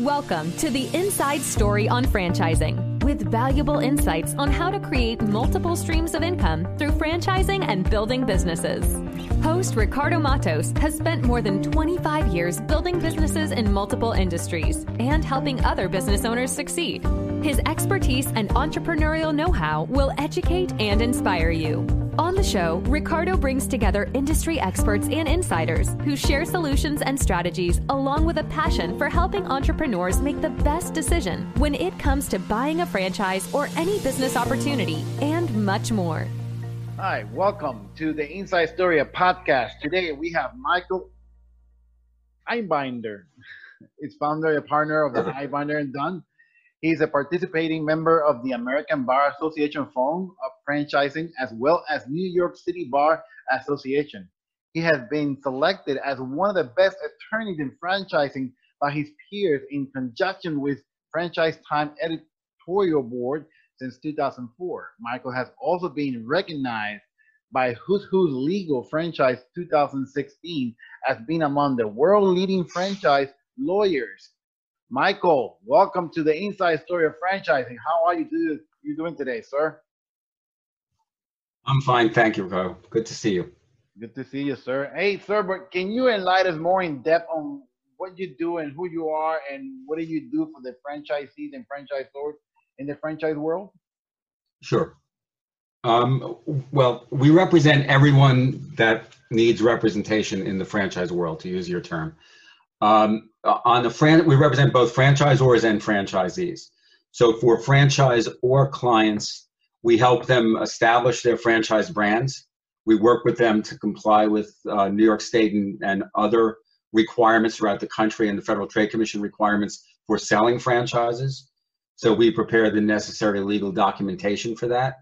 Welcome to the Inside Story on Franchising with valuable insights on how to create multiple streams of income through franchising and building businesses. Host Ricardo Matos has spent more than 25 years building businesses in multiple industries and helping other business owners succeed. His expertise and entrepreneurial know how will educate and inspire you. On the show, Ricardo brings together industry experts and insiders who share solutions and strategies along with a passion for helping entrepreneurs make the best decision when it comes to buying a franchise or any business opportunity and much more. Hi, welcome to the Inside Story podcast. Today we have Michael Einbinder. It's founder and partner of the Einbinder and Dunn He's a participating member of the American Bar Association Forum of Franchising as well as New York City Bar Association. He has been selected as one of the best attorneys in franchising by his peers in conjunction with Franchise Time Editorial Board since 2004. Michael has also been recognized by Who's Who's Legal Franchise 2016 as being among the world leading franchise lawyers Michael, welcome to the Inside Story of Franchising. How are you, do, you doing today, sir? I'm fine, thank you, Ro. Good to see you. Good to see you, sir. Hey, sir, but can you enlighten us more in depth on what you do and who you are and what do you do for the franchisees and franchisors in the franchise world? Sure. Um, well, we represent everyone that needs representation in the franchise world, to use your term. Um, on the fran, we represent both franchisors and franchisees. So for franchise or clients, we help them establish their franchise brands. We work with them to comply with uh, New York State and, and other requirements throughout the country and the Federal Trade Commission requirements for selling franchises. So we prepare the necessary legal documentation for that.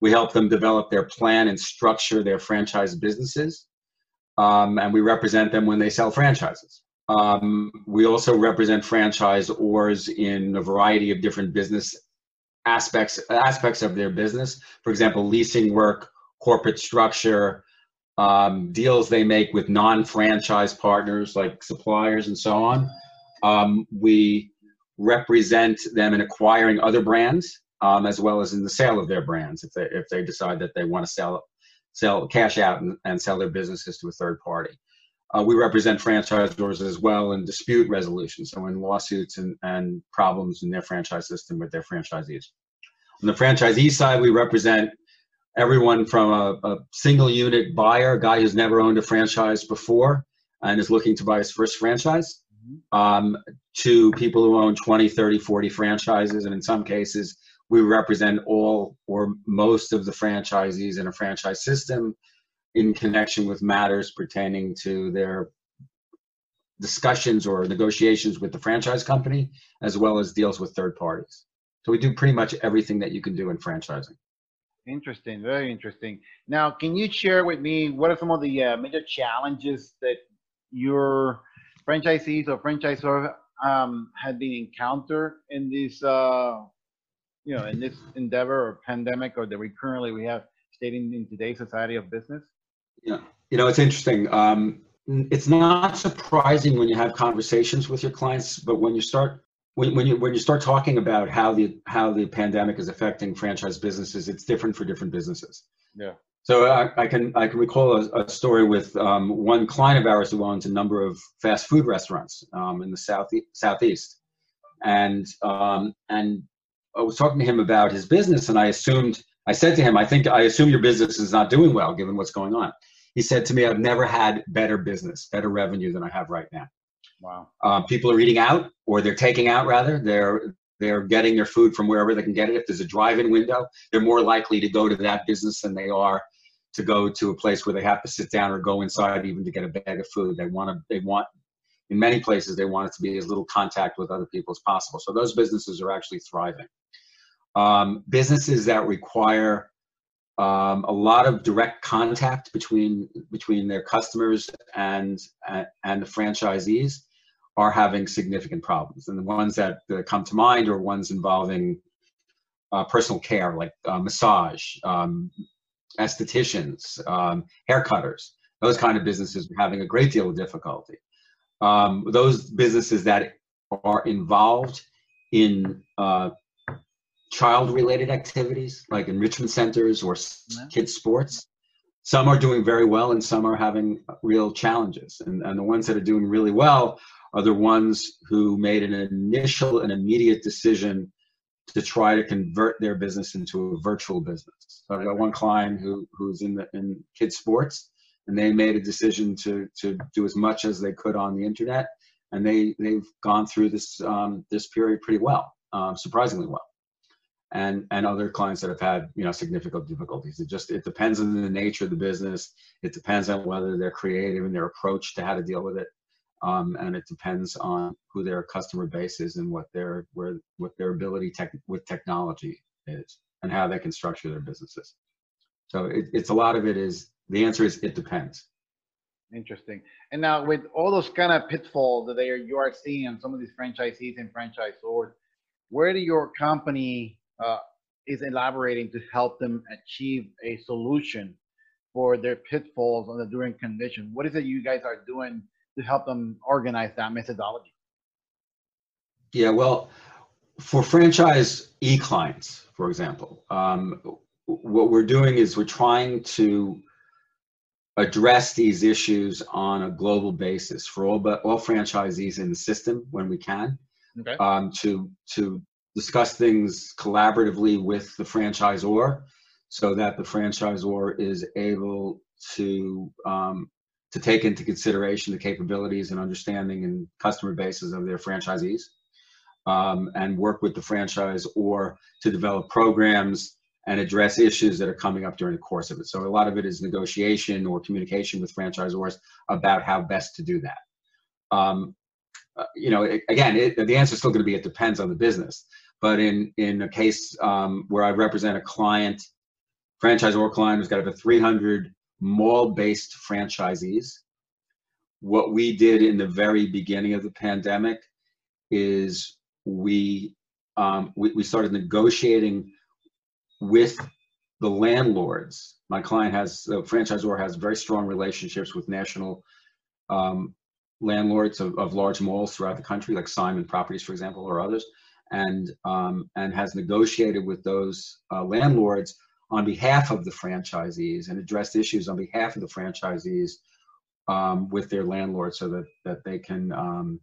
We help them develop their plan and structure their franchise businesses. Um, and we represent them when they sell franchises. Um, we also represent franchisors in a variety of different business aspects aspects of their business. For example, leasing work, corporate structure, um, deals they make with non-franchise partners like suppliers and so on. Um, we represent them in acquiring other brands um, as well as in the sale of their brands if they if they decide that they want to sell sell cash out and, and sell their businesses to a third party. Uh, we represent franchisors as well in dispute resolution, so in lawsuits and, and problems in their franchise system with their franchisees. On the franchisee side, we represent everyone from a, a single unit buyer, a guy who's never owned a franchise before and is looking to buy his first franchise, um, to people who own 20, 30, 40 franchises. And in some cases, we represent all or most of the franchisees in a franchise system in connection with matters pertaining to their discussions or negotiations with the franchise company, as well as deals with third parties. So we do pretty much everything that you can do in franchising. Interesting, very interesting. Now, can you share with me what are some of the uh, major challenges that your franchisees or franchisor um, had been encountered in this, uh, you know, in this endeavor or pandemic, or that we currently we have stating in today's society of business? Yeah, you know, it's interesting. Um, it's not surprising when you have conversations with your clients, but when you start when, when you when you start talking about how the how the pandemic is affecting franchise businesses, it's different for different businesses. Yeah. So I, I can I can recall a, a story with um, one client of ours who owns a number of fast food restaurants um, in the south southeast, and um, and I was talking to him about his business, and I assumed I said to him, I think I assume your business is not doing well given what's going on. He said to me, I've never had better business, better revenue than I have right now. Wow. Um, people are eating out, or they're taking out rather. They're they're getting their food from wherever they can get it. If there's a drive-in window, they're more likely to go to that business than they are to go to a place where they have to sit down or go inside even to get a bag of food. They want to. They want. In many places, they want it to be as little contact with other people as possible. So those businesses are actually thriving um, businesses that require um, a lot of direct contact between between their customers and and the franchisees are having significant problems. And the ones that, that come to mind are ones involving uh, personal care, like uh, massage, um, estheticians, um, hair cutters. Those kind of businesses are having a great deal of difficulty. Um, those businesses that are involved in uh, child-related activities like enrichment centers or yeah. kids sports. Some are doing very well, and some are having real challenges. And, and the ones that are doing really well are the ones who made an initial and immediate decision to try to convert their business into a virtual business. So I've got one client who who's in the in kids sports, and they made a decision to to do as much as they could on the internet, and they they've gone through this um, this period pretty well, um, surprisingly well. And and other clients that have had you know significant difficulties. It just it depends on the nature of the business. It depends on whether they're creative in their approach to how to deal with it um, and it depends on who their customer base is and what their where what their ability tech, with technology is and how they can structure their businesses. So it, it's a lot of it is the answer is it depends. Interesting. And now with all those kind of pitfalls that they are, you are seeing on some of these franchisees and franchisors, where do your company uh, is elaborating to help them achieve a solution for their pitfalls on the during condition? What is it you guys are doing to help them organize that methodology? Yeah, well, for franchise e clients, for example, um, what we're doing is we're trying to address these issues on a global basis for all but all franchisees in the system when we can okay. um, to to discuss things collaboratively with the franchisor so that the franchisor is able to um, to take into consideration the capabilities and understanding and customer bases of their franchisees um, and work with the franchise or to develop programs and address issues that are coming up during the course of it. So a lot of it is negotiation or communication with franchisors about how best to do that. Um, uh, you know, it, again, it, the answer is still going to be it depends on the business. But in in a case um, where I represent a client, franchisor client who's got over 300 mall-based franchisees. What we did in the very beginning of the pandemic is we um, we, we started negotiating with the landlords. My client has the franchisor has very strong relationships with national um, landlords of, of large malls throughout the country, like Simon Properties, for example, or others, and um, and has negotiated with those uh, landlords on behalf of the franchisees and addressed issues on behalf of the franchisees um, with their landlords so that, that they can um,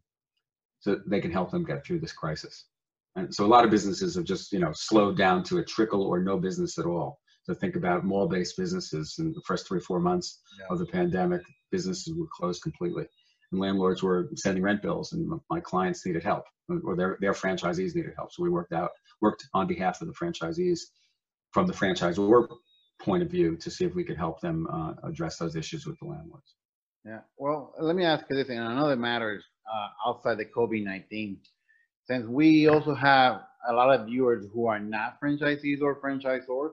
so they can help them get through this crisis. And so a lot of businesses have just you know slowed down to a trickle or no business at all. So think about mall-based businesses in the first three four months yeah. of the pandemic, businesses were closed completely, and landlords were sending rent bills, and my clients needed help, or their their franchisees needed help. So we worked out worked on behalf of the franchisees from the franchisor point of view to see if we could help them uh, address those issues with the landlords. Yeah, well, let me ask you this, and another matter uh, outside the COVID-19. Since we also have a lot of viewers who are not franchisees or franchisors,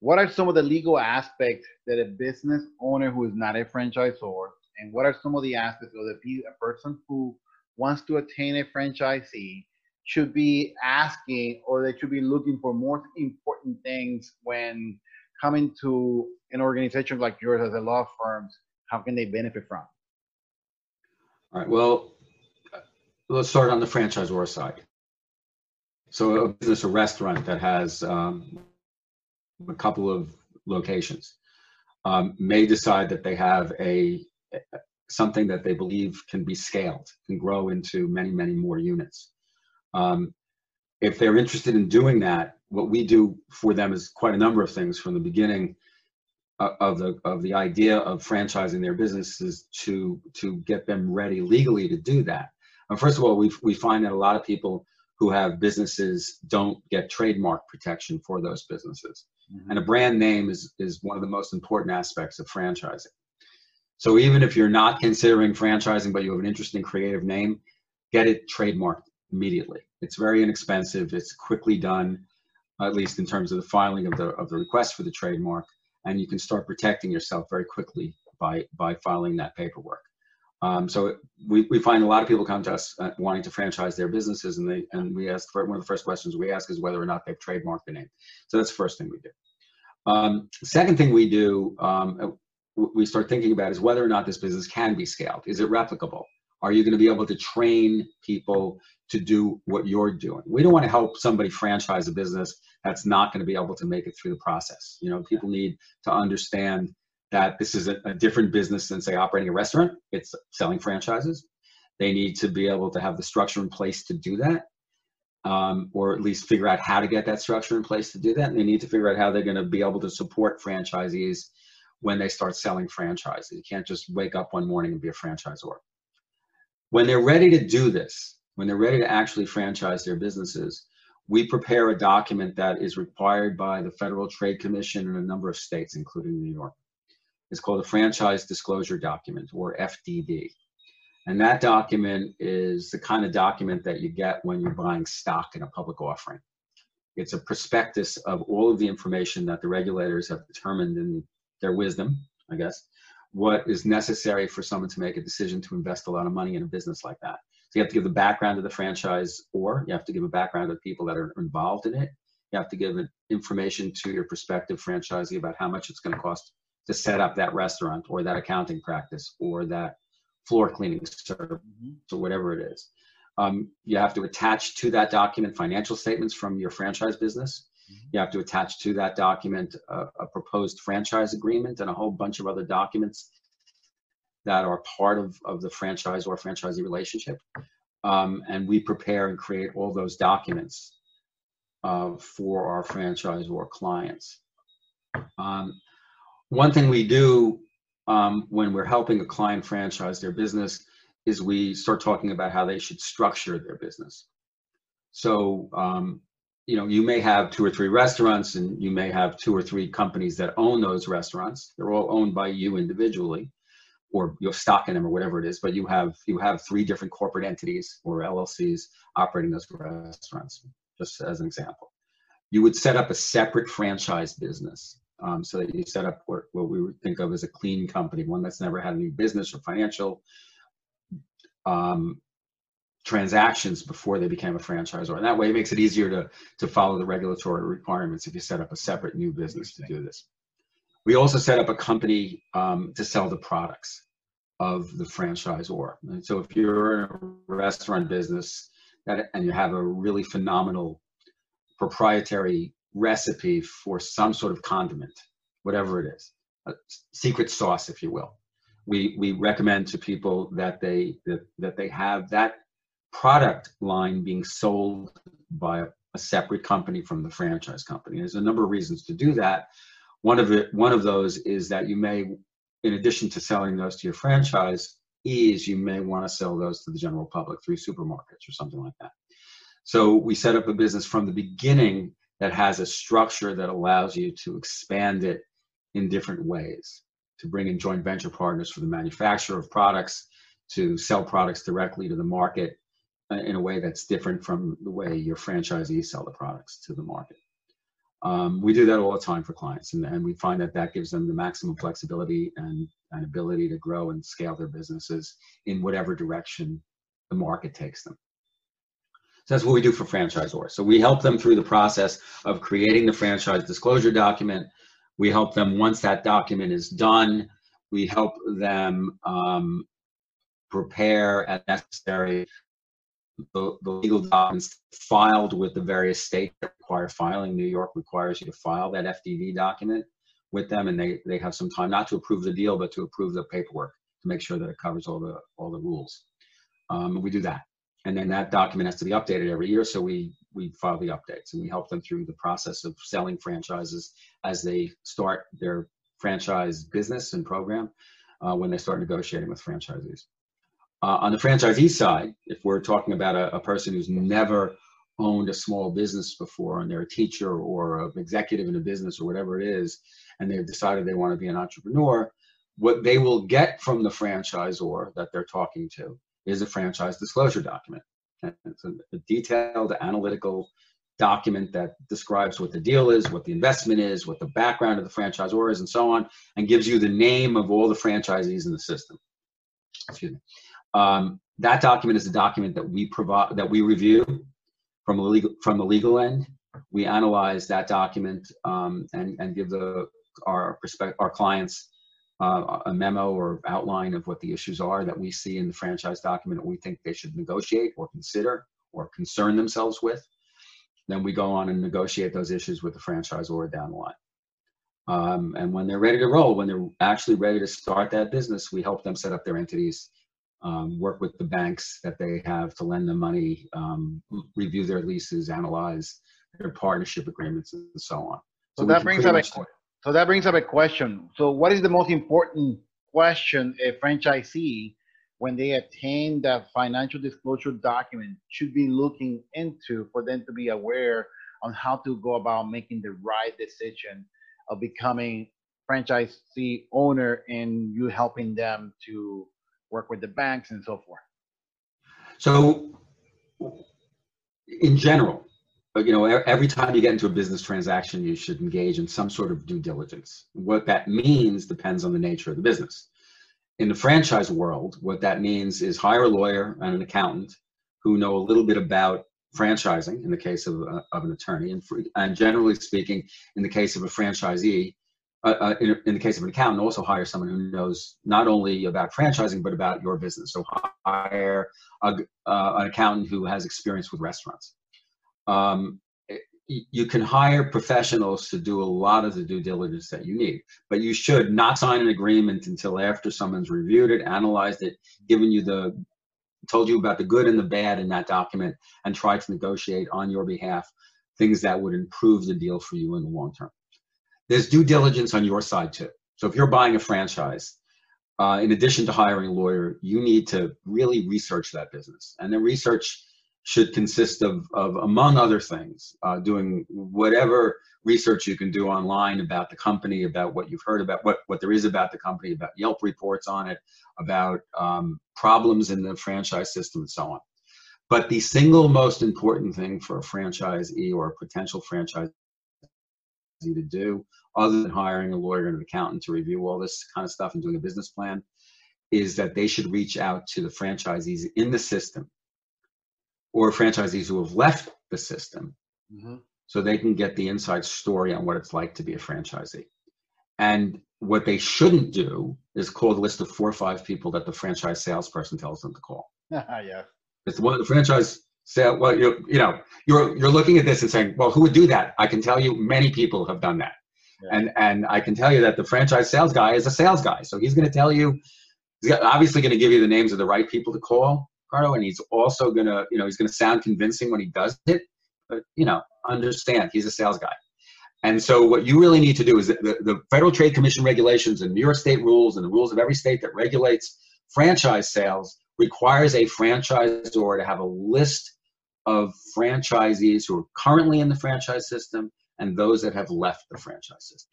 what are some of the legal aspects that a business owner who is not a franchisor, and what are some of the aspects of the a person who wants to attain a franchisee should be asking or they should be looking for more important things when coming to an organization like yours as a law firm how can they benefit from? All right well let's start on the franchisor side. So a business a restaurant that has um, a couple of locations um, may decide that they have a something that they believe can be scaled and grow into many many more units um, if they're interested in doing that, what we do for them is quite a number of things from the beginning uh, of the of the idea of franchising their businesses to to get them ready legally to do that. And first of all, we we find that a lot of people who have businesses don't get trademark protection for those businesses. Mm-hmm. And a brand name is is one of the most important aspects of franchising. So even if you're not considering franchising, but you have an interesting creative name, get it trademarked immediately. It's very inexpensive. It's quickly done, at least in terms of the filing of the of the request for the trademark, and you can start protecting yourself very quickly by by filing that paperwork. Um, so we, we find a lot of people come to us uh, wanting to franchise their businesses, and they and we ask one of the first questions we ask is whether or not they've trademarked the name. So that's the first thing we do. Um, second thing we do, um, we start thinking about is whether or not this business can be scaled. Is it replicable? Are you going to be able to train people to do what you're doing? We don't want to help somebody franchise a business that's not going to be able to make it through the process. You know, people need to understand that this is a, a different business than say operating a restaurant. It's selling franchises. They need to be able to have the structure in place to do that. Um, or at least figure out how to get that structure in place to do that. And they need to figure out how they're going to be able to support franchisees when they start selling franchises. You can't just wake up one morning and be a franchisor. When they're ready to do this, when they're ready to actually franchise their businesses, we prepare a document that is required by the Federal Trade Commission in a number of states, including New York. It's called a Franchise Disclosure Document, or FDD. And that document is the kind of document that you get when you're buying stock in a public offering. It's a prospectus of all of the information that the regulators have determined in their wisdom, I guess, what is necessary for someone to make a decision to invest a lot of money in a business like that. So you have to give the background of the franchise, or you have to give a background of people that are involved in it. You have to give information to your prospective franchisee about how much it's going to cost to set up that restaurant or that accounting practice or that floor cleaning service mm-hmm. or whatever it is. Um, you have to attach to that document financial statements from your franchise business. You have to attach to that document a, a, proposed franchise agreement and a whole bunch of other documents that are part of, of the franchise or franchisee relationship. Um, and we prepare and create all those documents uh, for our franchise or clients. Um, one thing we do um, when we're helping a client franchise their business is we start talking about how they should structure their business. So, um, you know, you may have two or three restaurants and you may have two or three companies that own those restaurants. They're all owned by you individually or you have stock in them or whatever it is, but you have you have three different corporate entities or LLCs operating those restaurants, just as an example. You would set up a separate franchise business um, so that you set up what, what we would think of as a clean company, one that's never had any business or financial um, transactions before they became a franchisor. And that way it makes it easier to, to follow the regulatory requirements if you set up a separate new business to do this. We also set up a company um, to sell the products of the franchisor. And so if you're in a restaurant business that, and you have a really phenomenal proprietary recipe for some sort of condiment, whatever it is, a secret sauce, if you will, we, we recommend to people that they, that, that they have that product line being sold by a, separate company from the franchise company. There's a number of reasons to do that. One of it, one of those is that you may, in addition to selling those to your franchise, is you may want to sell those to the general public through supermarkets or something like that. So we set up a business from the beginning that has a structure that allows you to expand it in different ways, to bring in joint venture partners for the manufacture of products, to sell products directly to the market in a way that's different from the way your franchisees sell the products to the market. Um, we do that all the time for clients, and, and we find that that gives them the maximum flexibility and, and ability to grow and scale their businesses in whatever direction the market takes them. So that's what we do for franchisors. So we help them through the process of creating the franchise disclosure document. We help them once that document is done. We help them um, prepare as necessary the, the legal documents filed with the various states that require filing. New York requires you to file that FDD document with them, and they, they have some time not to approve the deal, but to approve the paperwork to make sure that it covers all the all the rules. Um, we do that, and then that document has to be updated every year. So we we file the updates, and we help them through the process of selling franchises as they start their franchise business and program uh, when they start negotiating with franchisees. Uh, on the franchisee side, if we're talking about a, a, person who's never owned a small business before and they're a teacher or an executive in a business or whatever it is, and they've decided they want to be an entrepreneur, what they will get from the franchisor that they're talking to is a franchise disclosure document. And it's a, a detailed analytical document that describes what the deal is, what the investment is, what the background of the franchisor is, and so on, and gives you the name of all the franchisees in the system. Excuse me. Um, that document is a document that we provide that we review from the legal from the legal end. We analyze that document um, and and give the our prospect our clients uh, a memo or outline of what the issues are that we see in the franchise document that we think they should negotiate or consider or concern themselves with. Then we go on and negotiate those issues with the franchisor down the line. Um, and when they're ready to roll, when they're actually ready to start that business, we help them set up their entities, um, work with the banks that they have to lend them money, um, review their leases, analyze their partnership agreements, and so on. So, so that brings up a, so that brings up a question. So what is the most important question a franchisee when they attain that financial disclosure document should be looking into for them to be aware on how to go about making the right decision of becoming franchisee owner and you helping them to work with the banks and so forth? So, in general, you know, every time you get into a business transaction, you should engage in some sort of due diligence. What that means depends on the nature of the business. In the franchise world, what that means is hire a lawyer and an accountant who know a little bit about franchising in the case of, uh, of an attorney, and, for, and generally speaking, in the case of a franchisee, uh, uh, in, in, the case of an accountant, also hire someone who knows not only about franchising but about your business. So hire a, uh, an accountant who has experience with restaurants. Um, you can hire professionals to do a lot of the due diligence that you need, but you should not sign an agreement until after someone's reviewed it, analyzed it, given you the told you about the good and the bad in that document and tried to negotiate on your behalf things that would improve the deal for you in the long term. There's due diligence on your side too. So if you're buying a franchise, uh, in addition to hiring a lawyer, you need to really research that business. And the research should consist of, of among other things, uh, doing whatever research you can do online about the company, about what you've heard about, what, what there is about the company, about Yelp reports on it, about um, problems in the franchise system, and so on. But the single most important thing for a franchisee or a potential franchisee to do, other than hiring a lawyer and an accountant to review all this kind of stuff and doing a business plan, is that they should reach out to the franchisees in the system or franchisees who have left the system mm-hmm. so they can get the inside story on what it's like to be a franchisee. And what they shouldn't do is call the list of four or five people that the franchise salesperson tells them to call. yeah. It's one of the franchise sale. Well, you you know, you're you're looking at this and saying, well, who would do that? I can tell you, many people have done that, yeah. and and I can tell you that the franchise sales guy is a sales guy, so he's going to tell you, he's obviously going to give you the names of the right people to call, Carlo, and he's also gonna, you know, he's gonna sound convincing when he does it. But you know, understand he's a sales guy. And so what you really need to do is the, the Federal Trade Commission regulations and New York State rules and the rules of every state that regulates franchise sales requires a franchisor to have a list of franchisees who are currently in the franchise system and those that have left the franchise system.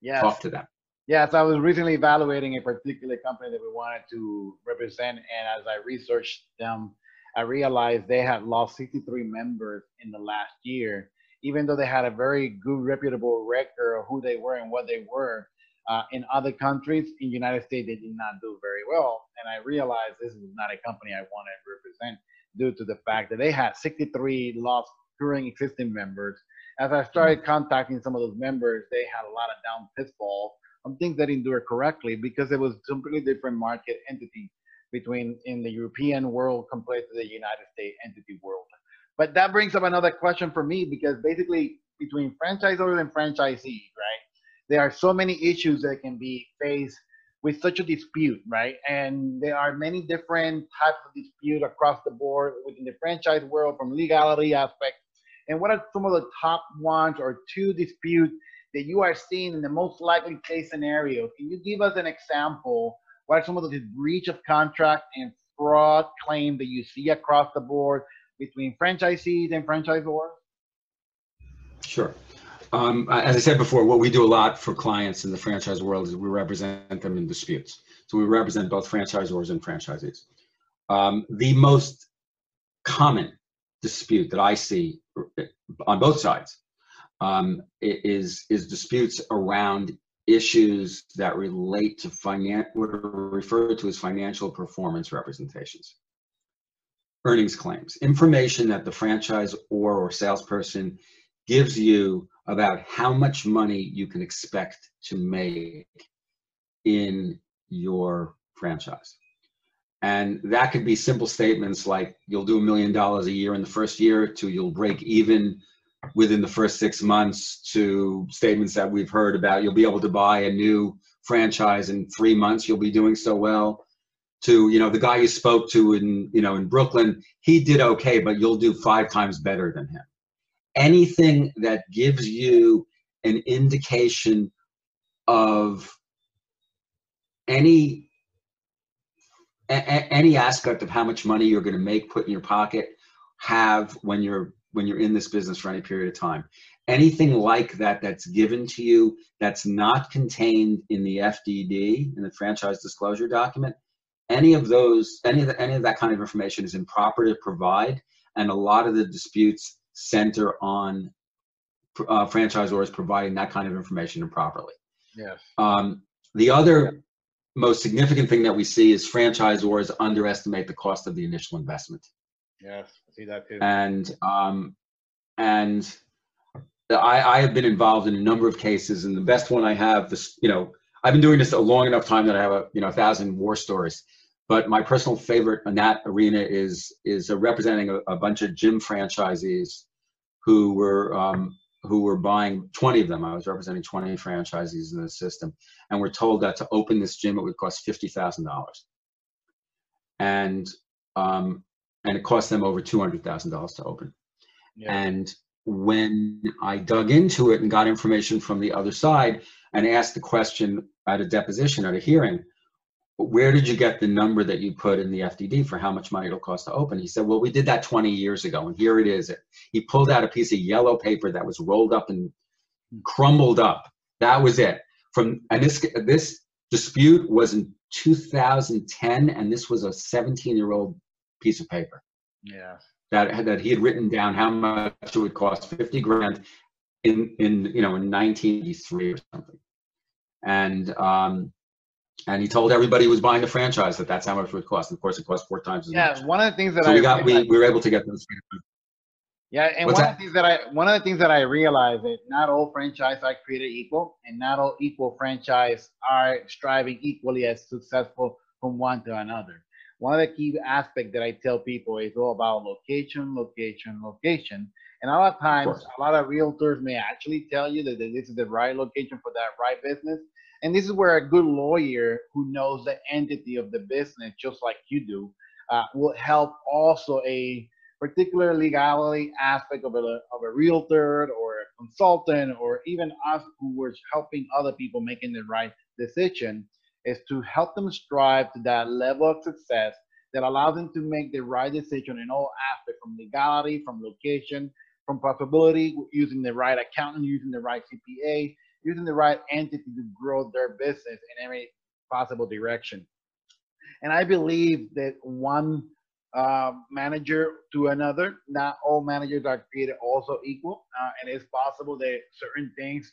Yeah. Talk to them. Yes, I was recently evaluating a particular company that we wanted to represent, and as I researched them, I realized they had lost 63 members in the last year, even though they had a very good, reputable record of who they were and what they were. Uh, in other countries, in the United States, they did not do very well, and I realized this is not a company I wanted to represent due to the fact that they had 63 lost current existing members. As I started contacting some of those members, they had a lot of down pitfalls on things that didn't do it correctly because it was completely different market entity between in the European world compared to the United States entity world. But that brings up another question for me because basically between franchisors and franchisees, right? There are so many issues that can be faced with such a dispute, right? And there are many different types of dispute across the board within the franchise world from legality aspect. And what are some of the top ones or two disputes that you are seeing in the most likely case scenario. Can you give us an example? What are some of the breach of contract and fraud claim that you see across the board between franchisees and franchisors? Sure. Um, as I said before, what we do a lot for clients in the franchise world is we represent them in disputes. So we represent both franchisors and franchisees. Um, the most common dispute that I see on both sides um, is is disputes around issues that relate to finan- what are referred to as financial performance representations earnings claims information that the franchise or or salesperson gives you about how much money you can expect to make in your franchise. And that could be simple statements like you'll do a million dollars a year in the first year to you'll break even within the first six months to statements that we've heard about you'll be able to buy a new franchise in three months you'll be doing so well to you know the guy you spoke to in you know in brooklyn he did okay but you'll do five times better than him. Anything that gives you an indication of any a- any aspect of how much money you're going to make put in your pocket have when you're when you're in this business for any period of time anything like that that's given to you that's not contained in the fdd in the franchise disclosure document any of those any of the, any of that kind of information is improper to provide and a lot of the disputes center on uh, franchisors providing that kind of information improperly Yes. um, the other most significant thing that we see is franchisors underestimate the cost of the initial investment Yes. I see that too. and um, and I, I have been involved in a number of cases, and the best one I have, this you know, I've been doing this a long enough time that I have a you know a thousand war stories. But my personal favorite in that arena is is representing a, a bunch of gym franchisees who were um, who were buying 20 of them. I was representing 20 franchisees in the system, and we're told that to open this gym it would cost fifty thousand dollars, and um, and it cost them over two hundred thousand dollars to open. Yeah. And when I dug into it and got information from the other side and asked the question at a deposition at a hearing, where did you get the number that you put in the FDD for how much money it'll cost to open? He said, well, we did that 20 years ago, and here it is. He pulled out a piece of yellow paper that was rolled up and crumbled up. That was it. From and this this dispute was in 2010, and this was a 17 year old piece of paper yeah. that that he had written down how much it would cost 50 grand in in you know in 1983 or something and um and he told everybody who was buying the franchise that that's how much it would cost and of course it cost four times as Yeah. much One of the things that so I we got we, we were able to get those Yeah, and What's one that? of the things that I one of the things that I realized that not all franchise are created equal, and not all equal franchise are striving equally as successful from one to another. One of the key aspects that I tell people is all about location, location, location. And a lot of times, course. a lot of realtors may actually tell you that this is the right location for that right business. And this is where a good lawyer who knows the entity of the business, just like you do, uh, will help also a particular legality aspect of a, of a realtor or a consultant or even us who were helping other people making the right decision is to help them strive to that level of success that allows them to make the right decision in all aspects from legality from location from profitability using the right accountant using the right cpa using the right entity to grow their business in every possible direction and i believe that one uh, manager to another. Not all managers are created also equal, uh, and it's possible that certain things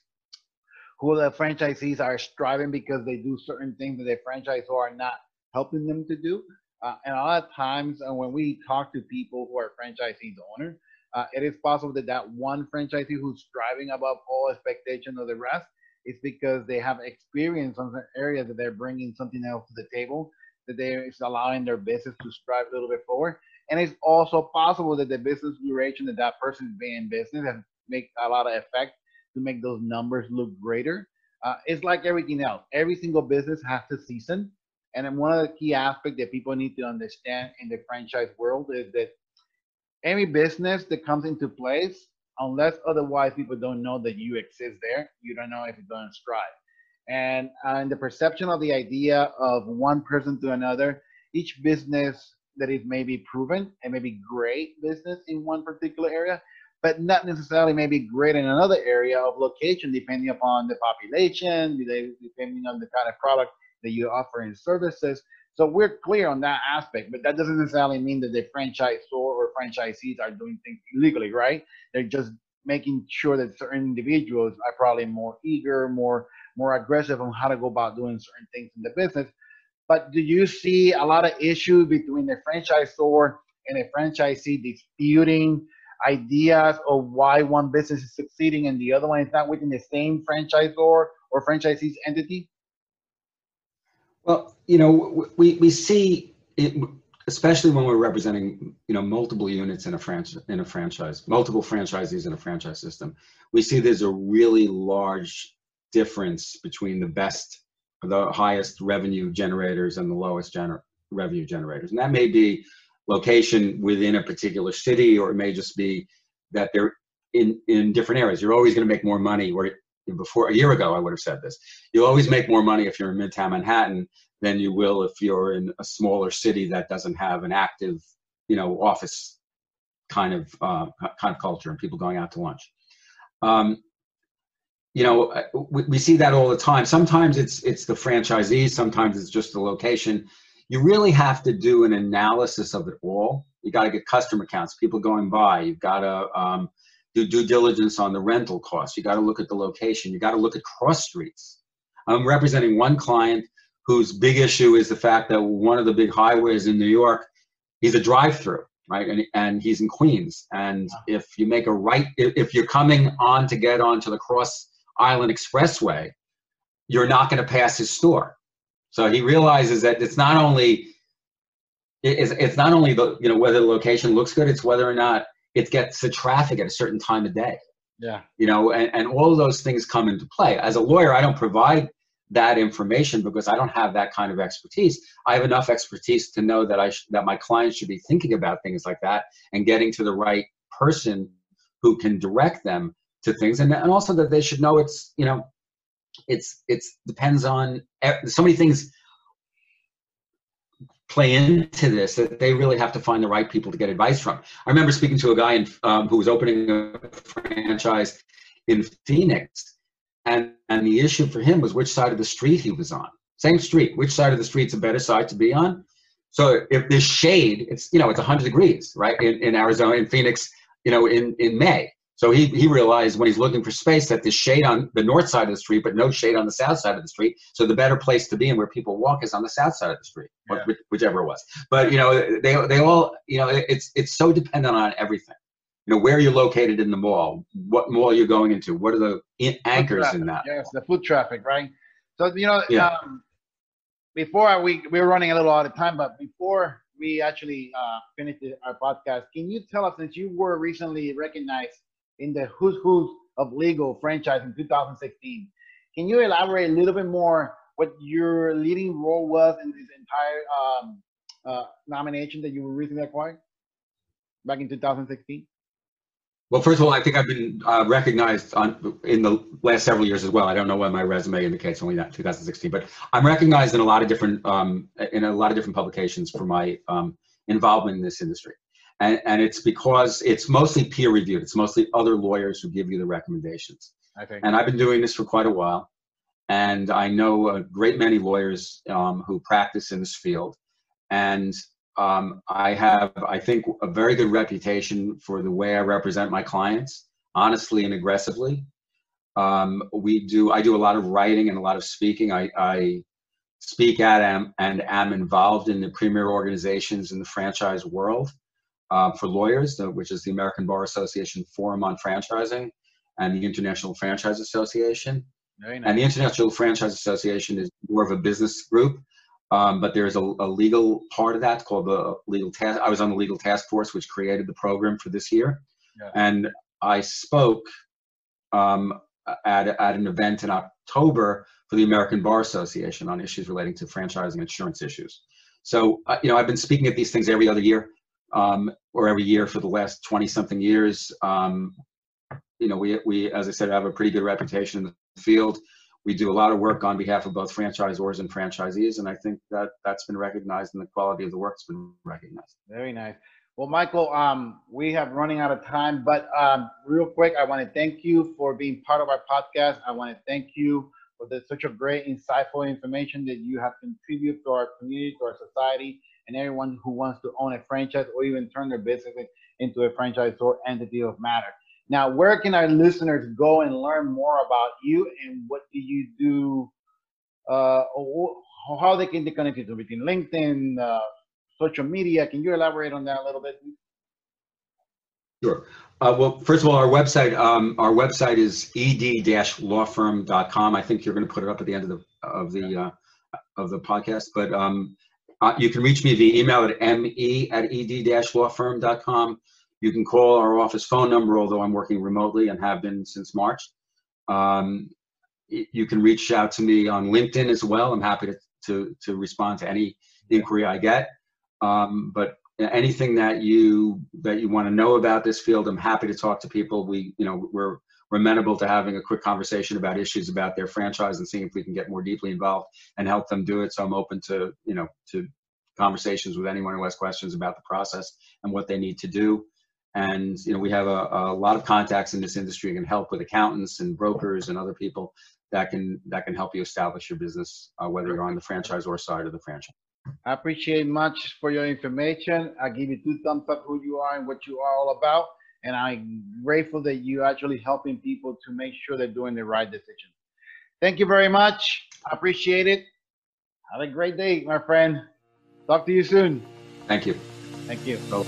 who the franchisees are striving because they do certain things that the franchisor are not helping them to do. Uh, and a lot of times, uh, when we talk to people who are franchisees owner, uh, it is possible that that one franchisee who's driving above all expectation of the rest is because they have experience on the area that they're bringing something else to the table that they is allowing their business to strive a little bit forward. And it's also possible that the business duration that that person is being in business has make a lot of effect to make those numbers look greater. Uh, it's like everything else. Every single business has to season. And then one of the key aspects that people need to understand in the franchise world is that any business that comes into place, unless otherwise people don't know that you exist there, you don't know if going to strive and uh, and the perception of the idea of one person to another each business that is maybe proven and maybe great business in one particular area but not necessarily maybe great in another area of location depending upon the population depending on the kind of product that you offer in services so we're clear on that aspect but that doesn't necessarily mean that the franchisor or franchisees are doing things illegally right they're just making sure that certain individuals are probably more eager more more aggressive on how to go about doing certain things in the business. But do you see a lot of issues between the franchisor and the franchisee disputing ideas of why one business is succeeding and the other one is not within the same franchisor or franchisee's entity? Well, you know, we, we see it, especially when we're representing, you know, multiple units in a franchise, in a franchise, multiple franchisees in a franchise system. We see there's a really large difference between the best, the highest revenue generators and the lowest gener- revenue generators. And that may be location within a particular city, or it may just be that they're in, in different areas. You're always going to make more money where before a year ago, I would have said this. You always make more money if you're in Midtown Manhattan than you will if you're in a smaller city that doesn't have an active, you know, office kind of uh, kind of culture and people going out to lunch. Um, you know, uh, we, we see that all the time. Sometimes it's it's the franchisees. Sometimes it's just the location. You really have to do an analysis of it all. You got to get customer counts, people going by. You've got to um, do due diligence on the rental costs. You got to look at the location. You got to look at cross streets. I'm representing one client whose big issue is the fact that one of the big highways in New York, he's a drive-through, right? And, and he's in Queens. And if you make a right, if you're coming on to get onto the Cross Island Expressway, you're not going to pass his store. So he realizes that it's not only it's, it's not only the you know whether the location looks good, it's whether or not it gets the traffic at a certain time of day. Yeah. You know, and, and all of those things come into play. As a lawyer, I don't provide that information because I don't have that kind of expertise. I have enough expertise to know that I sh- that my clients should be thinking about things like that and getting to the right person who can direct them to things, and and also that they should know it's you know, it's it's depends on so many things play into this that they really have to find the right people to get advice from. I remember speaking to a guy in, um, who was opening a franchise in Phoenix, and and the issue for him was which side of the street he was on. Same street, which side of the street's a better side to be on? So if there's shade, it's you know it's 100 degrees, right? In, in Arizona, in Phoenix, you know, in in May. So he, he realized when he's looking for space that there's shade on the north side of the street, but no shade on the south side of the street. So the better place to be and where people walk is on the south side of the street, yeah. whichever it was. But you know, they they all you know it's it's so dependent on everything. You know, where you're located in the mall, what mall you're going into, what are the in- anchors in that? Yes, the foot traffic, right? So you know, yeah. um, before we we're running a little out of time, but before we actually uh, finish our podcast, can you tell us since you were recently recognized in the who's who's of legal franchise in 2016. Can you elaborate a little bit more what your leading role was in this entire um, uh, nomination that you were recently acquired back in 2016? Well, first of all, I think I've been uh, recognized on in the last several years as well. I don't know what my resume indicates, only that 2016, but I'm recognized in a lot of different um, in a lot of different publications for my um, involvement in this industry and, and it's because it's mostly peer reviewed. It's mostly other lawyers who give you the recommendations. Okay. And I've been doing this for quite a while, and I know a great many lawyers um, who practice in this field, and um, I have, I think, a very good reputation for the way I represent my clients, honestly and aggressively. Um, we do, I do a lot of writing and a lot of speaking. I, I speak at am, and am involved in the premier organizations in the franchise world uh, for lawyers, which is the American Bar Association Forum on Franchising and the International Franchise Association. Nice. And the International Franchise Association is more of a business group, um, but there's a, a, legal part of that called the legal task. I was on the legal task force, which created the program for this year, yeah. and I spoke um, at at an event in October for the American Bar Association on issues relating to franchising insurance issues. So, uh, you know, I've been speaking at these things every other year um, or every year for the last 20 something years. Um, you know, we, we, as I said, have a pretty good reputation in the field. We do a lot of work on behalf of both franchisors and franchisees, and I think that that's been recognized and the quality of the work's been recognized. Very nice. Well, Michael, um, we have running out of time, but um, real quick, I want to thank you for being part of our podcast. I want to thank you for the, such a great, insightful information that you have contributed to our community, to our society, and everyone who wants to own a franchise or even turn their business into a franchise or entity of matter. Now, where can our listeners go and learn more about you and what do you do? Uh, how they can connect to between LinkedIn, uh, social media? Can you elaborate on that a little bit? Sure. Uh, well, first of all, our website um, our website is ed-lawfirm.com. I think you're going to put it up at the end of the of the uh, of the podcast. But um, uh, you can reach me via email at me at ed-lawfirm.com. You can call our office phone number, although I'm working remotely and have been since March. Um, you can reach out to me on LinkedIn as well. I'm happy to, to, to respond to any inquiry I get. Um, but anything that you that you want to know about this field, I'm happy to talk to people. We, you know, we're we're amenable to having a quick conversation about issues about their franchise and seeing if we can get more deeply involved and help them do it. So I'm open to, you know, to conversations with anyone who has questions about the process and what they need to do. And you know, we have a, a lot of contacts in this industry and can help with accountants and brokers and other people that can that can help you establish your business, uh, whether you're on the franchisor side of the franchise. I appreciate much for your information. I give you two thumbs up who you are and what you are all about. And I'm grateful that you're actually helping people to make sure they're doing the right decision. Thank you very much. I appreciate it. Have a great day, my friend. Talk to you soon. Thank you. Thank you. Oh.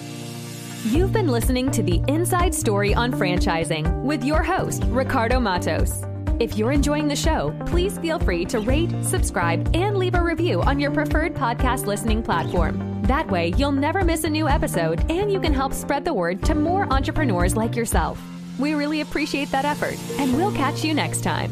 You've been listening to the Inside Story on Franchising with your host, Ricardo Matos. If you're enjoying the show, please feel free to rate, subscribe, and leave a review on your preferred podcast listening platform. That way, you'll never miss a new episode and you can help spread the word to more entrepreneurs like yourself. We really appreciate that effort, and we'll catch you next time.